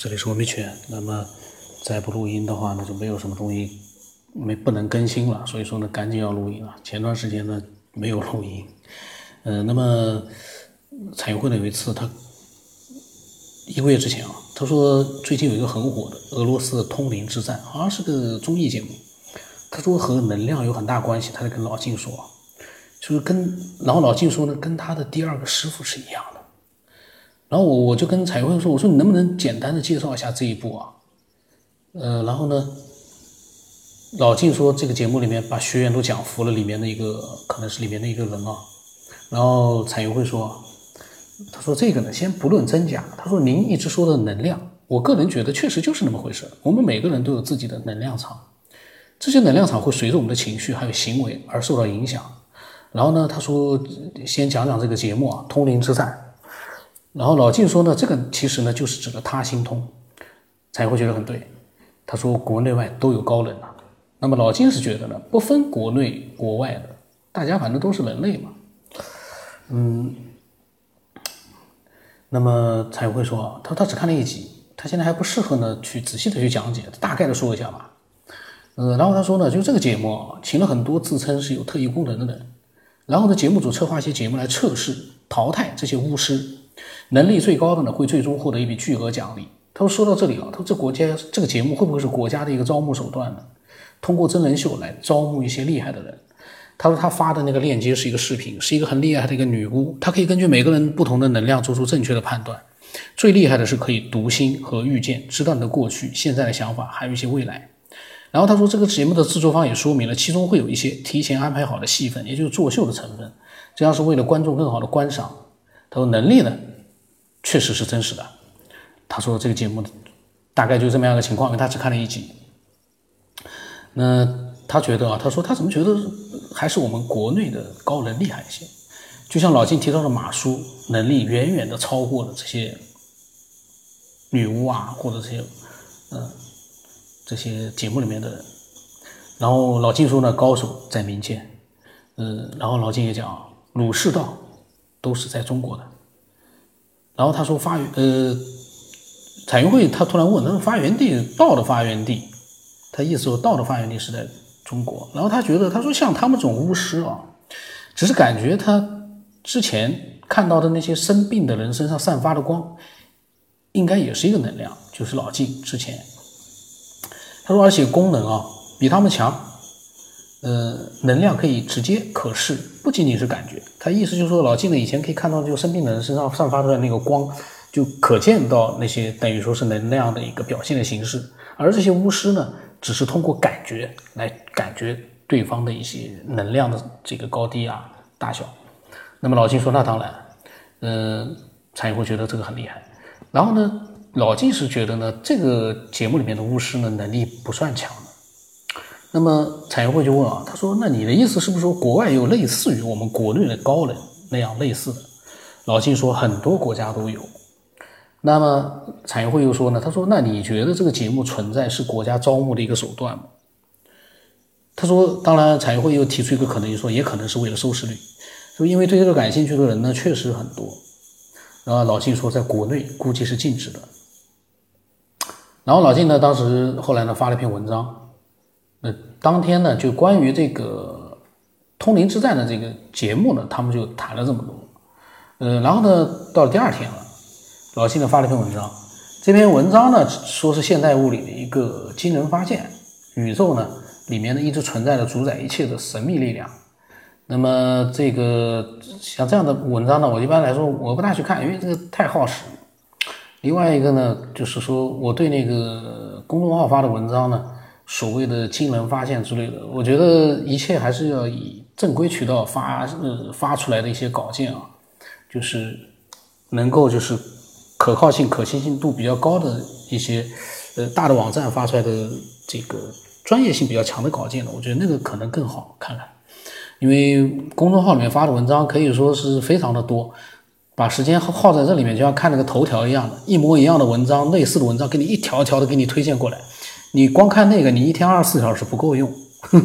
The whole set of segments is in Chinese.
这里是文明圈。那么再不录音的话呢，就没有什么东西没不能更新了。所以说呢，赶紧要录音了。前段时间呢没有录音。嗯，那么彩云会呢有一次，他一个月之前啊，他说最近有一个很火的俄罗斯的通灵之战，好像是个综艺节目。他说和能量有很大关系。他就跟老静说，就是跟然后老静说呢，跟他的第二个师傅是一样的。然后我我就跟彩绘说，我说你能不能简单的介绍一下这一部啊？呃，然后呢，老静说这个节目里面把学员都讲服了，里面的一个可能是里面的一个人啊。然后彩云会说，他说这个呢，先不论真假，他说您一直说的能量，我个人觉得确实就是那么回事。我们每个人都有自己的能量场，这些能量场会随着我们的情绪还有行为而受到影响。然后呢，他说先讲讲这个节目啊，《通灵之战》。然后老静说呢，这个其实呢就是指的他心通，才会觉得很对。他说国内外都有高人啊。那么老静是觉得呢，不分国内国外的，大家反正都是人类嘛。嗯，那么才会说，他他只看了一集，他现在还不适合呢去仔细的去讲解，大概的说一下吧。呃，然后他说呢，就这个节目，请了很多自称是有特异功能的人，然后呢，节目组策划一些节目来测试淘汰这些巫师。能力最高的呢，会最终获得一笔巨额奖励。他说：“说到这里啊，他说这国家这个节目会不会是国家的一个招募手段呢？通过真人秀来招募一些厉害的人。”他说他发的那个链接是一个视频，是一个很厉害的一个女巫，她可以根据每个人不同的能量做出正确的判断。最厉害的是可以读心和预见，知道你的过去、现在的想法，还有一些未来。然后他说这个节目的制作方也说明了，其中会有一些提前安排好的戏份，也就是作秀的成分，这样是为了观众更好的观赏。他说能力呢？确实是真实的。他说这个节目大概就这么样的情况，因为他只看了一集。那他觉得啊，他说他怎么觉得还是我们国内的高人厉害一些？就像老金提到的马叔，能力远远的超过了这些女巫啊，或者这些嗯这些节目里面的人。然后老金说呢，高手在民间。嗯，然后老金也讲，儒释道都是在中国的。然后他说发呃，彩云会他突然问，那发源地道的发源地，他意思说道的发源地是在中国。然后他觉得他说像他们这种巫师啊，只是感觉他之前看到的那些生病的人身上散发的光，应该也是一个能量，就是老晋之前。他说而且功能啊比他们强。呃，能量可以直接可视，不仅仅是感觉。他意思就是说，老金呢以前可以看到，就生病的人身上散发出来那个光，就可见到那些等于说是能量的一个表现的形式。而这些巫师呢，只是通过感觉来感觉对方的一些能量的这个高低啊、大小。那么老金说，那当然，嗯，才会觉得这个很厉害。然后呢，老金是觉得呢，这个节目里面的巫师呢，能力不算强。那么产业会就问啊，他说：“那你的意思是不是说国外有类似于我们国内的高人那样类似的？”老金说：“很多国家都有。”那么产业会又说呢，他说：“那你觉得这个节目存在是国家招募的一个手段吗？”他说：“当然。”彩云会又提出一个可能，就说也可能是为了收视率，说因为对这个感兴趣的人呢确实很多。然后老金说，在国内估计是禁止的。然后老金呢，当时后来呢发了一篇文章。当天呢，就关于这个通灵之战的这个节目呢，他们就谈了这么多。呃，然后呢，到了第二天了，老金呢发了一篇文章。这篇文章呢，说是现代物理的一个惊人发现，宇宙呢里面呢一直存在着主宰一切的神秘力量。那么这个像这样的文章呢，我一般来说我不大去看，因为这个太耗时。另外一个呢，就是说我对那个公众号发的文章呢。所谓的惊人发现之类的，我觉得一切还是要以正规渠道发呃发出来的一些稿件啊，就是能够就是可靠性、可信性度比较高的一些呃大的网站发出来的这个专业性比较强的稿件呢，我觉得那个可能更好看看，因为公众号里面发的文章可以说是非常的多，把时间耗在这里面，就像看那个头条一样的，一模一样的文章、类似的文章，给你一条条的给你推荐过来。你光看那个，你一天二十四小时不够用。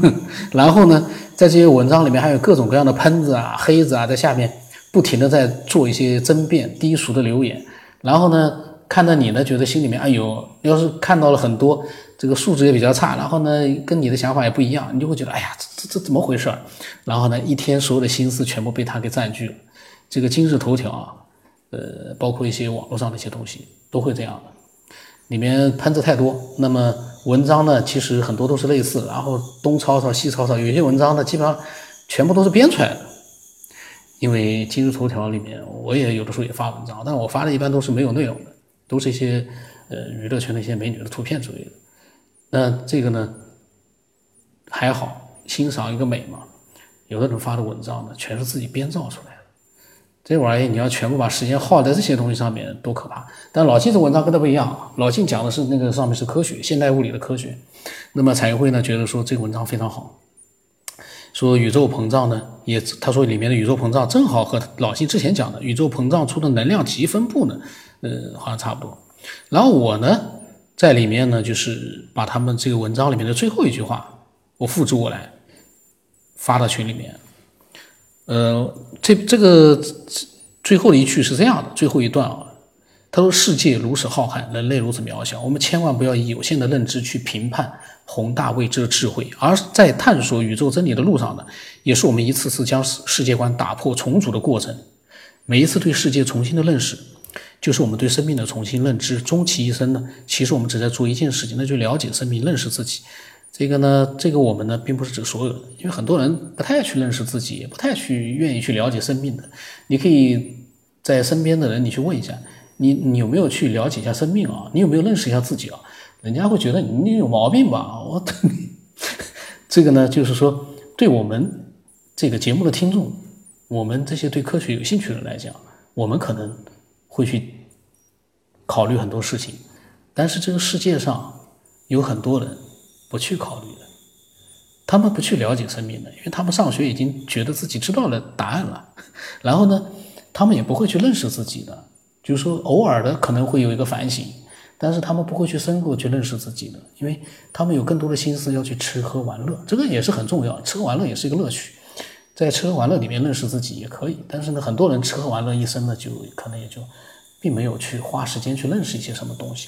然后呢，在这些文章里面还有各种各样的喷子啊、黑子啊，在下面不停的在做一些争辩、低俗的留言。然后呢，看到你呢，觉得心里面哎呦，要是看到了很多这个素质也比较差，然后呢，跟你的想法也不一样，你就会觉得哎呀，这这这怎么回事？然后呢，一天所有的心思全部被他给占据了。这个今日头条啊，呃，包括一些网络上的一些东西都会这样的，里面喷子太多。那么文章呢，其实很多都是类似，然后东抄抄西抄抄，有些文章呢，基本上全部都是编出来的。因为今日头条里面，我也有的时候也发文章，但我发的一般都是没有内容的，都是一些呃娱乐圈的一些美女的图片之类的。那这个呢还好，欣赏一个美嘛。有的人发的文章呢，全是自己编造出来的，这玩意你要全部把时间耗在这些东西上面，多可怕！但老晋这文章跟他不一样，老晋讲的是那个上面是科学，现代物理的科学。那么彩绘呢，觉得说这个文章非常好。说宇宙膨胀呢，也他说里面的宇宙膨胀正好和老金之前讲的宇宙膨胀出的能量级分布呢，呃，好像差不多。然后我呢，在里面呢，就是把他们这个文章里面的最后一句话，我复制过来发到群里面。呃，这这个最后的一句是这样的，最后一段啊。他说：“世界如此浩瀚，人类如此渺小，我们千万不要以有限的认知去评判宏大未知的智慧。而在探索宇宙真理的路上呢，也是我们一次次将世界观打破重组的过程。每一次对世界重新的认识，就是我们对生命的重新认知。终其一生呢，其实我们只在做一件事情，那就了解生命，认识自己。这个呢，这个我们呢，并不是指所有人，因为很多人不太去认识自己，也不太去愿意去了解生命的。你可以在身边的人，你去问一下。”你你有没有去了解一下生命啊？你有没有认识一下自己啊？人家会觉得你有毛病吧？我等你 这个呢，就是说，对我们这个节目的听众，我们这些对科学有兴趣的人来讲，我们可能会去考虑很多事情，但是这个世界上有很多人不去考虑的，他们不去了解生命的，因为他们上学已经觉得自己知道了答案了，然后呢，他们也不会去认识自己的。就是说，偶尔的可能会有一个反省，但是他们不会去深入去认识自己的，因为他们有更多的心思要去吃喝玩乐，这个也是很重要，吃喝玩乐也是一个乐趣，在吃喝玩乐里面认识自己也可以。但是呢，很多人吃喝玩乐一生呢，就可能也就并没有去花时间去认识一些什么东西，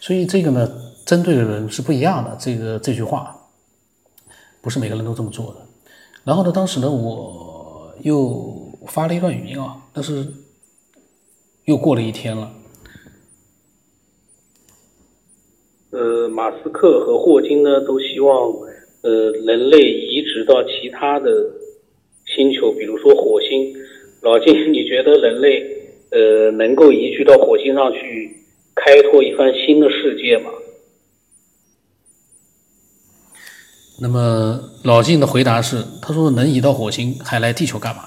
所以这个呢，针对的人是不一样的。这个这句话不是每个人都这么做的。然后呢，当时呢，我又发了一段语音啊，但是。又过了一天了。呃，马斯克和霍金呢，都希望呃人类移植到其他的星球，比如说火星。老金，你觉得人类呃能够移居到火星上去开拓一番新的世界吗？那么老金的回答是，他说能移到火星，还来地球干嘛？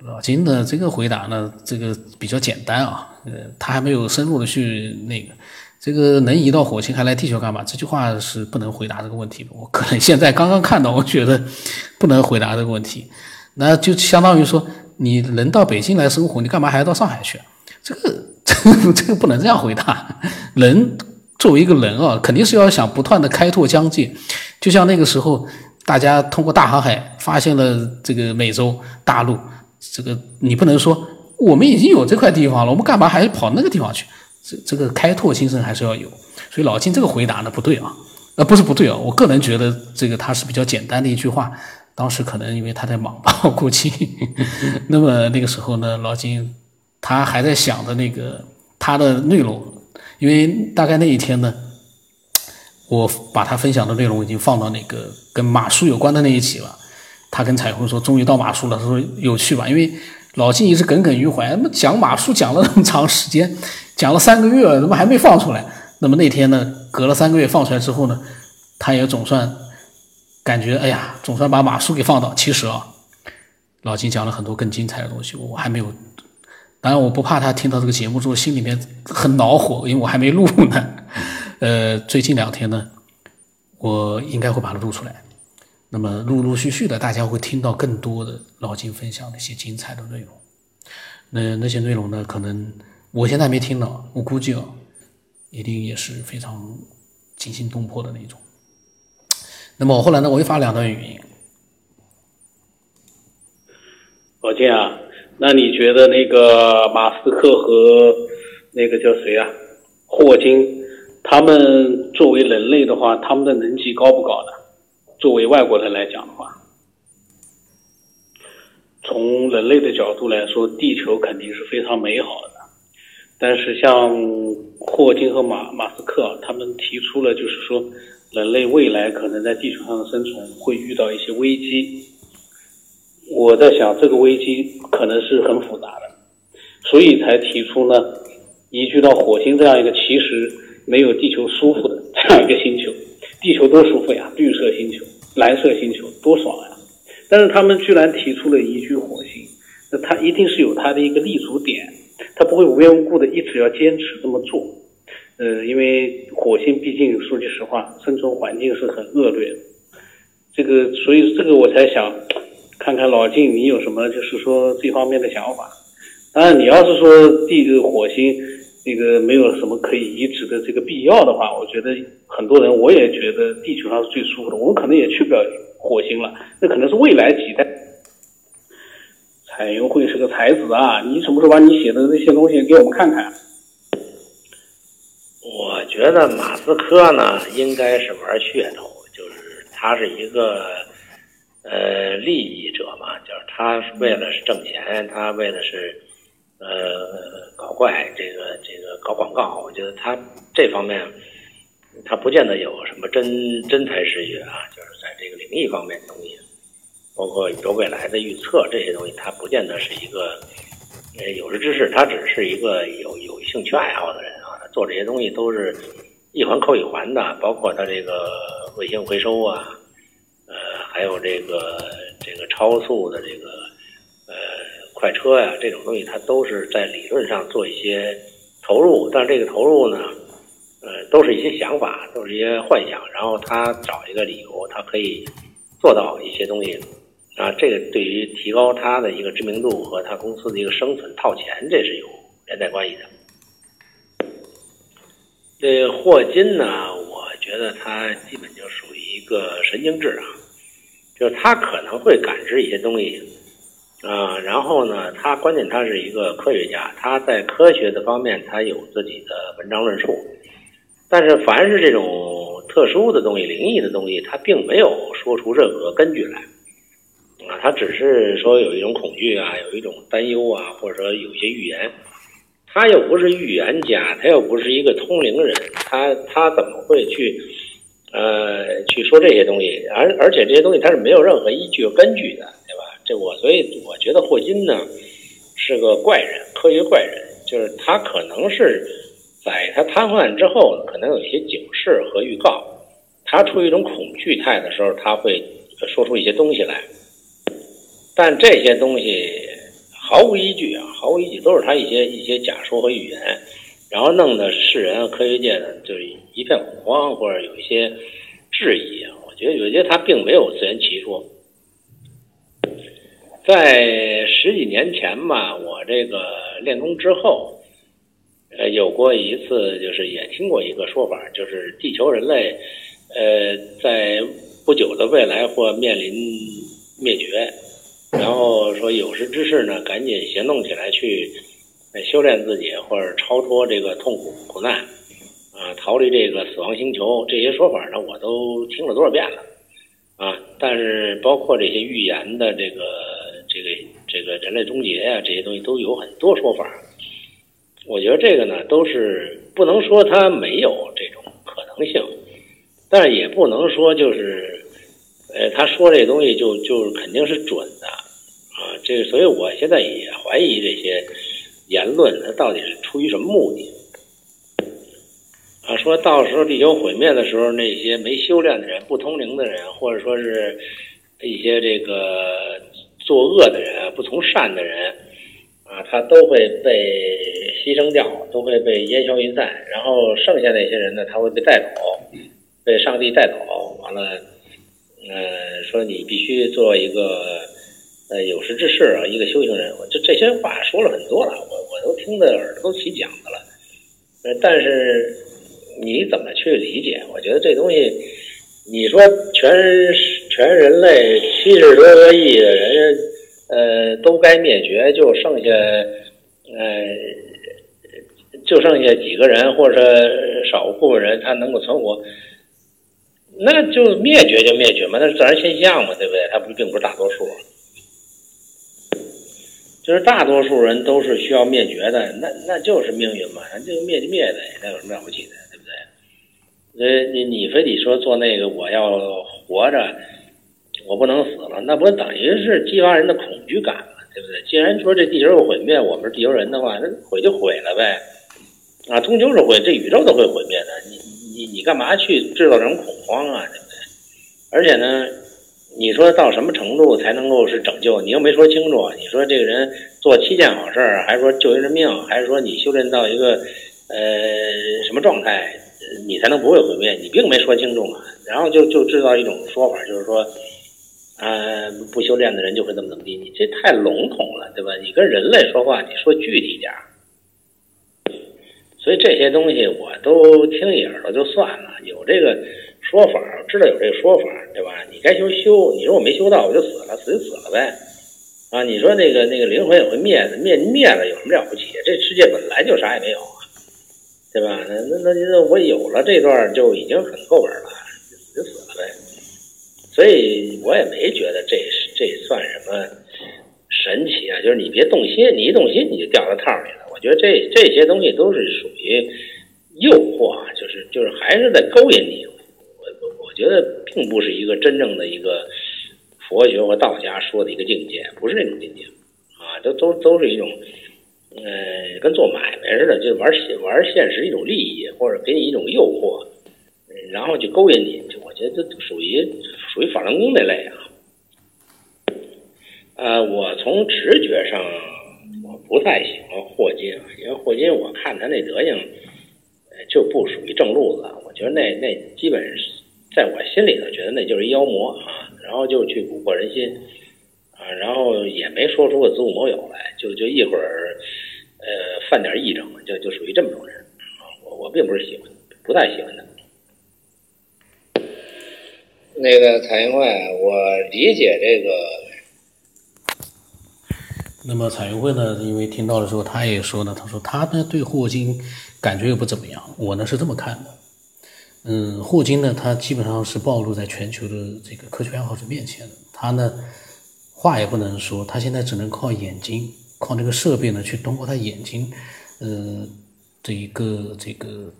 老金的这个回答呢，这个比较简单啊，呃，他还没有深入的去那个，这个能移到火星还来地球干嘛？这句话是不能回答这个问题的。我可能现在刚刚看到，我觉得不能回答这个问题。那就相当于说，你人到北京来生活，你干嘛还要到上海去？这个这个 这个不能这样回答。人作为一个人啊，肯定是要想不断的开拓疆界。就像那个时候，大家通过大航海发现了这个美洲大陆。这个你不能说我们已经有这块地方了，我们干嘛还跑那个地方去？这这个开拓精神还是要有。所以老金这个回答呢不对啊，呃不是不对啊，我个人觉得这个他是比较简单的一句话。当时可能因为他在忙吧，我估计。那么那个时候呢，老金他还在想着那个他的内容，因为大概那一天呢，我把他分享的内容已经放到那个跟马术有关的那一期了。他跟彩虹说：“终于到马术了。”他说：“有趣吧？因为老金一直耿耿于怀，那么讲马术讲了那么长时间，讲了三个月，怎么还没放出来？那么那天呢，隔了三个月放出来之后呢，他也总算感觉，哎呀，总算把马术给放到。其实啊，老金讲了很多更精彩的东西，我还没有。当然，我不怕他听到这个节目之后心里面很恼火，因为我还没录呢。呃，最近两天呢，我应该会把它录出来。”那么陆陆续续的，大家会听到更多的老金分享的一些精彩的内容。那那些内容呢，可能我现在没听到，我估计啊，一定也是非常惊心动魄的那种。那么我后来呢，我又发两段语音。老金啊，那你觉得那个马斯克和那个叫谁啊？霍金，他们作为人类的话，他们的能级高不高呢？作为外国人来讲的话，从人类的角度来说，地球肯定是非常美好的。但是像霍金和马马斯克他们提出了，就是说人类未来可能在地球上的生存会遇到一些危机。我在想，这个危机可能是很复杂的，所以才提出呢，移居到火星这样一个其实没有地球舒服的这样一个星球。地球多舒服呀，绿色星球、蓝色星球多爽呀！但是他们居然提出了移居火星，那他一定是有他的一个立足点，他不会无缘无故的一直要坚持这么做。呃，因为火星毕竟说句实话，生存环境是很恶劣的。这个，所以这个我才想。看看老晋，你有什么就是说这方面的想法？当然，你要是说地个火星那个没有什么可以移植的这个必要的话，我觉得很多人我也觉得地球上是最舒服的。我们可能也去不了火星了，那可能是未来几代。彩云会是个才子啊！你什么时候把你写的那些东西给我们看看？我觉得马斯克呢，应该是玩噱头，就是他是一个。呃，利益者嘛，就是他是为了是挣钱，他为了是呃搞怪，这个这个搞广告。我觉得他这方面，他不见得有什么真真才实学啊，就是在这个灵异方面的东西，包括宇宙未来的预测这些东西，他不见得是一个呃有识之士，他只是一个有有兴趣爱好的人啊。他做这些东西都是一环扣一环的，包括他这个卫星回收啊。还有这个这个超速的这个呃快车呀，这种东西它都是在理论上做一些投入，但是这个投入呢，呃，都是一些想法，都是一些幻想，然后他找一个理由，他可以做到一些东西啊。这个对于提高他的一个知名度和他公司的一个生存套钱，这是有连带关系的。这霍金呢，我觉得他基本就属于一个神经质啊。就是他可能会感知一些东西，啊，然后呢，他关键他是一个科学家，他在科学的方面他有自己的文章论述，但是凡是这种特殊的东西、灵异的东西，他并没有说出任何根据来，啊，他只是说有一种恐惧啊，有一种担忧啊，或者说有些预言，他又不是预言家，他又不是一个通灵人，他他怎么会去？呃，去说这些东西，而而且这些东西它是没有任何依据和根据的，对吧？这我所以我觉得霍金呢是个怪人，科学怪人，就是他可能是在他瘫痪之后，可能有一些警示和预告，他处于一种恐惧态的时候，他会说出一些东西来，但这些东西毫无依据啊，毫无依据，都是他一些一些假说和预言。然后弄得世人科学界呢，就是一片恐慌，或者有一些质疑啊。我觉得有些他并没有自圆其说。在十几年前吧，我这个练功之后，呃，有过一次，就是也听过一个说法，就是地球人类，呃，在不久的未来或面临灭绝，然后说有识之士呢，赶紧行动起来去。在修炼自己，或者超脱这个痛苦苦难，啊，逃离这个死亡星球，这些说法呢，我都听了多少遍了，啊，但是包括这些预言的这个这个这个人类终结呀，这些东西都有很多说法。我觉得这个呢，都是不能说它没有这种可能性，但是也不能说就是，呃，他说这东西就就肯定是准的，啊，这个，所以我现在也怀疑这些。言论它到底是出于什么目的？啊，说到时候地球毁灭的时候，那些没修炼的人、不通灵的人，或者说是一些这个作恶的人、不从善的人，啊，他都会被牺牲掉，都会被烟消云散。然后剩下那些人呢，他会被带走，被上帝带走。完了，呃，说你必须做一个。呃，有识之士啊，一个修行人，我就这些话说了很多了，我我都听得耳朵都起茧子了。呃，但是你怎么去理解？我觉得这东西，你说全全人类七十多个亿的人，呃，都该灭绝，就剩下呃就剩下几个人或者少部分人他能够存活，那就灭绝就灭绝嘛，那是自然现象嘛，对不对？它不并不是大多数，就是大多数人都是需要灭绝的，那那就是命运嘛，那就灭就灭呗，那有什么了不起的，对不对？呃，你你非得说做那个我要活着，我不能死了，那不等于是激发人的恐惧感吗？对不对？既然说这地球毁灭，我们是地球人的话，那毁就毁了呗。啊，终究是毁，这宇宙都会毁灭的。你你你干嘛去制造这种恐慌啊？对不对？而且呢，你说到什么程度才能够是拯救？你又没说清楚。你说这个人做七件好事，还是说救一人命，还是说你修炼到一个呃什么状态，你才能不会毁灭？你并没说清楚嘛。然后就就制造一种说法，就是说，呃，不修炼的人就会怎么怎么地。你这太笼统了，对吧？你跟人类说话，你说具体点。所以这些东西我都听一耳朵就算了，有这个说法，知道有这个说法，对吧？你该修修，你说我没修到，我就死了，死就死了呗。啊，你说那个那个灵魂也会灭的，灭灭了有什么了不起？这世界本来就啥也没有啊，对吧？那那那我有了这段就已经很够本了，死就死了呗。所以我也没觉得这这算什么神奇啊，就是你别动心，你一动心你就掉到套里了。我觉得这这些东西都是属于诱惑，就是就是还是在勾引你。我觉得并不是一个真正的一个佛学或道家说的一个境界，不是那种境界啊，都都都是一种呃跟做买卖似的，就玩现玩现实一种利益，或者给你一种诱惑，然后就勾引你。就我觉得这属于属于法轮功那类啊。呃，我从直觉上我。不太喜欢霍金，因为霍金我看他那德行，就不属于正路子。我觉得那那基本在我心里头觉得那就是妖魔啊，然后就去蛊惑人心啊，然后也没说出个子午卯酉来，就就一会儿呃犯点癔症，就就属于这么种人啊。我我并不是喜欢，不太喜欢他。那个彩云会，我理解这个。那么彩云会呢？因为听到的时候，他也说呢，他说他呢对霍金感觉又不怎么样。我呢是这么看的，嗯，霍金呢他基本上是暴露在全球的这个科学爱好者面前的。他呢话也不能说，他现在只能靠眼睛，靠那个设备呢去通过他眼睛，呃，这一个这个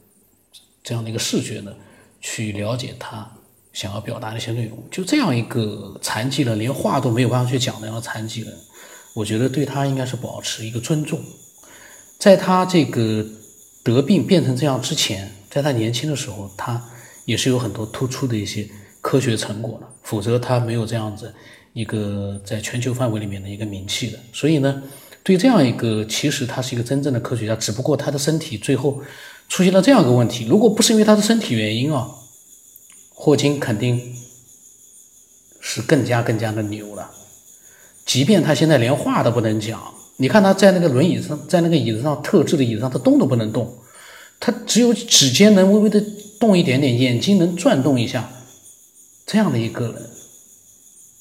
这样的一个视觉呢，去了解他想要表达的一些内容。就这样一个残疾人，连话都没有办法去讲的样的残疾人。我觉得对他应该是保持一个尊重，在他这个得病变成这样之前，在他年轻的时候，他也是有很多突出的一些科学成果的，否则他没有这样子一个在全球范围里面的一个名气的。所以呢，对这样一个，其实他是一个真正的科学家，只不过他的身体最后出现了这样一个问题。如果不是因为他的身体原因啊，霍金肯定是更加更加的牛了。即便他现在连话都不能讲，你看他在那个轮椅上，在那个椅子上特制的椅子上，他动都不能动，他只有指尖能微微的动一点点，眼睛能转动一下，这样的一个人，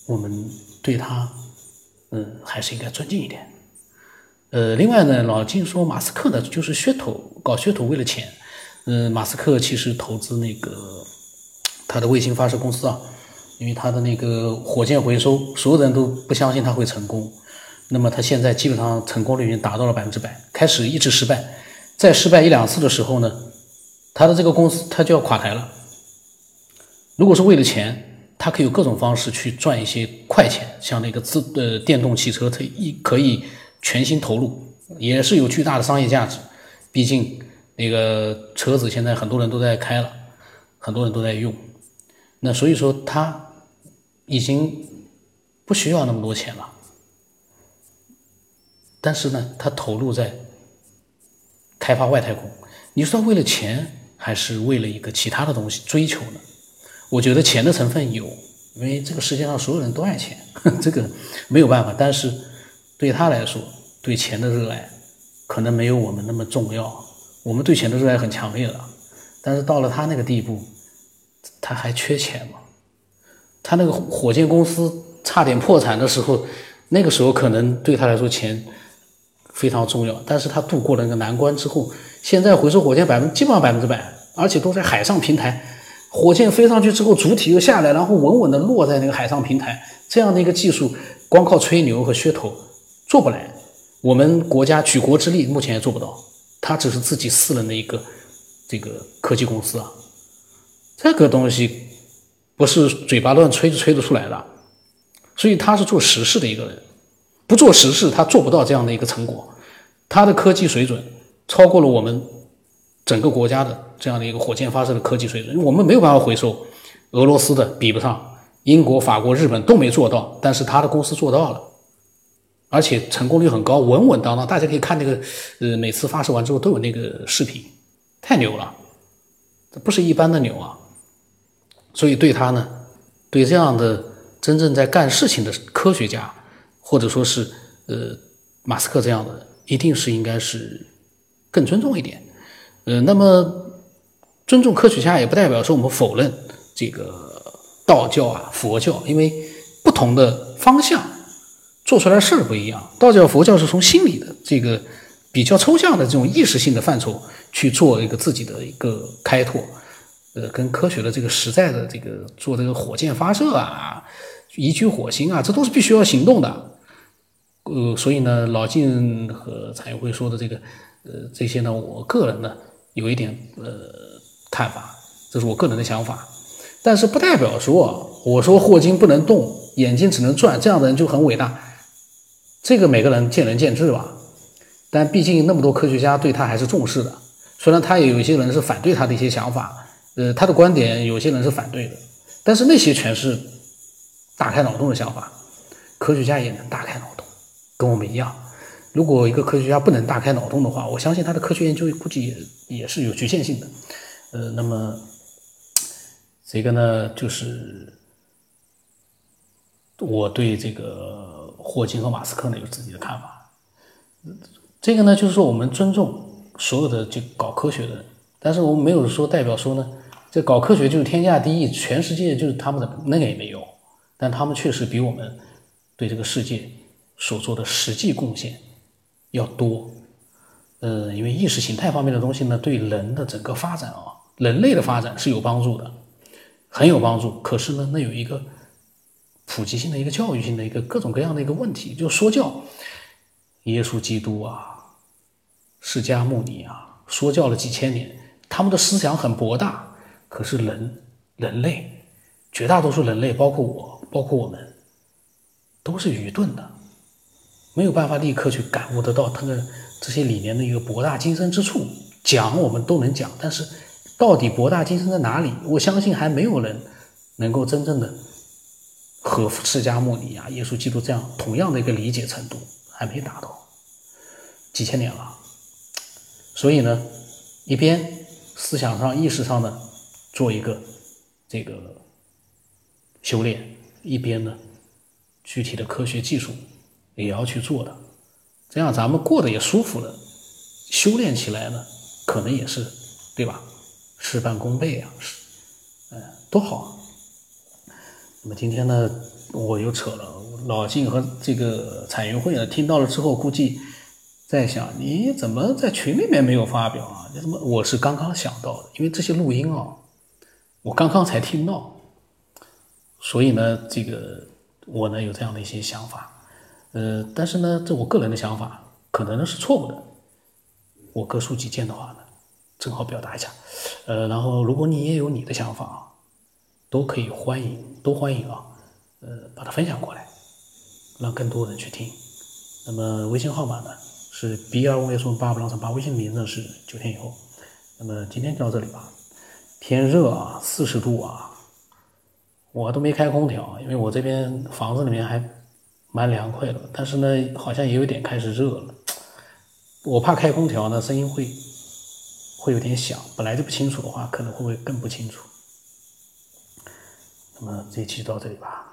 我们对他，嗯，还是应该尊敬一点。呃，另外呢，老金说马斯克呢就是噱头，搞噱头为了钱。嗯，马斯克其实投资那个他的卫星发射公司啊。因为他的那个火箭回收，所有人都不相信他会成功，那么他现在基本上成功率已经达到了百分之百。开始一直失败，再失败一两次的时候呢，他的这个公司他就要垮台了。如果是为了钱，他可以有各种方式去赚一些快钱，像那个自呃电动汽车，他一可以全心投入，也是有巨大的商业价值。毕竟那个车子现在很多人都在开了，很多人都在用，那所以说他。已经不需要那么多钱了，但是呢，他投入在开发外太空。你说为了钱，还是为了一个其他的东西追求呢？我觉得钱的成分有，因为这个世界上所有人都爱钱，这个没有办法。但是对他来说，对钱的热爱可能没有我们那么重要。我们对钱的热爱很强烈的，但是到了他那个地步，他还缺钱吗？他那个火箭公司差点破产的时候，那个时候可能对他来说钱非常重要，但是他度过了那个难关之后，现在回收火箭百分基本上百分之百，而且都在海上平台，火箭飞上去之后，主体又下来，然后稳稳的落在那个海上平台，这样的一个技术，光靠吹牛和噱头做不来。我们国家举国之力目前也做不到，它只是自己私人的一个这个科技公司啊，这个东西不是嘴巴乱吹就吹得出来的，所以他是做实事的一个人，不做实事他做不到这样的一个成果，他的科技水准超过了我们整个国家的这样的一个火箭发射的科技水准，我们没有办法回收，俄罗斯的比不上，英国、法国、日本都没做到，但是他的公司做到了。而且成功率很高，稳稳当当。大家可以看那个，呃，每次发射完之后都有那个视频，太牛了，这不是一般的牛啊。所以对他呢，对这样的真正在干事情的科学家，或者说是呃马斯克这样的，一定是应该是更尊重一点。呃，那么尊重科学家也不代表说我们否认这个道教啊、佛教，因为不同的方向。做出来事儿不一样，道教、佛教是从心理的这个比较抽象的这种意识性的范畴去做一个自己的一个开拓，呃，跟科学的这个实在的这个做这个火箭发射啊、移居火星啊，这都是必须要行动的。呃，所以呢，老晋和蔡永辉说的这个，呃，这些呢，我个人呢有一点呃看法，这是我个人的想法，但是不代表说我说霍金不能动，眼睛只能转，这样的人就很伟大。这个每个人见仁见智吧，但毕竟那么多科学家对他还是重视的。虽然他也有一些人是反对他的一些想法，呃，他的观点有些人是反对的，但是那些全是大开脑洞的想法。科学家也能大开脑洞，跟我们一样。如果一个科学家不能大开脑洞的话，我相信他的科学研究估计也也是有局限性的。呃，那么这个呢，就是我对这个。霍金和马斯克呢有自己的看法，这个呢就是说我们尊重所有的就搞科学的人，但是我们没有说代表说呢，这搞科学就是天下第一，全世界就是他们的那个也没有，但他们确实比我们对这个世界所做的实际贡献要多。呃，因为意识形态方面的东西呢，对人的整个发展啊，人类的发展是有帮助的，很有帮助。可是呢，那有一个。普及性的一个教育性的一个各种各样的一个问题，就说教，耶稣基督啊，释迦牟尼啊，说教了几千年，他们的思想很博大，可是人人类绝大多数人类，包括我，包括我们，都是愚钝的，没有办法立刻去感悟得到他的这些理念的一个博大精深之处。讲我们都能讲，但是到底博大精深在哪里？我相信还没有人能够真正的。和释迦牟尼啊、耶稣基督这样同样的一个理解程度还没达到，几千年了。所以呢，一边思想上、意识上的做一个这个修炼，一边呢，具体的科学技术也要去做的，这样咱们过得也舒服了，修炼起来呢，可能也是对吧？事半功倍啊，是，嗯，多好啊。那么今天呢，我又扯了老晋和这个彩云会呢，听到了之后，估计在想你怎么在群里面没有发表啊？你怎么？我是刚刚想到的，因为这些录音啊，我刚刚才听到，所以呢，这个我呢有这样的一些想法，呃，但是呢，这我个人的想法可能呢是错误的，我各抒己见的话呢，正好表达一下，呃，然后如果你也有你的想法啊。都可以欢迎，都欢迎啊！呃，把它分享过来，让更多人去听。那么微信号码呢是 B 二五六四八五两三八，微信名字是九天以后。那么今天就到这里吧。天热啊，四十度啊，我都没开空调，因为我这边房子里面还蛮凉快的。但是呢，好像也有点开始热了。我怕开空调呢，声音会会有点响。本来就不清楚的话，可能会不会更不清楚。那么这一期到这里吧。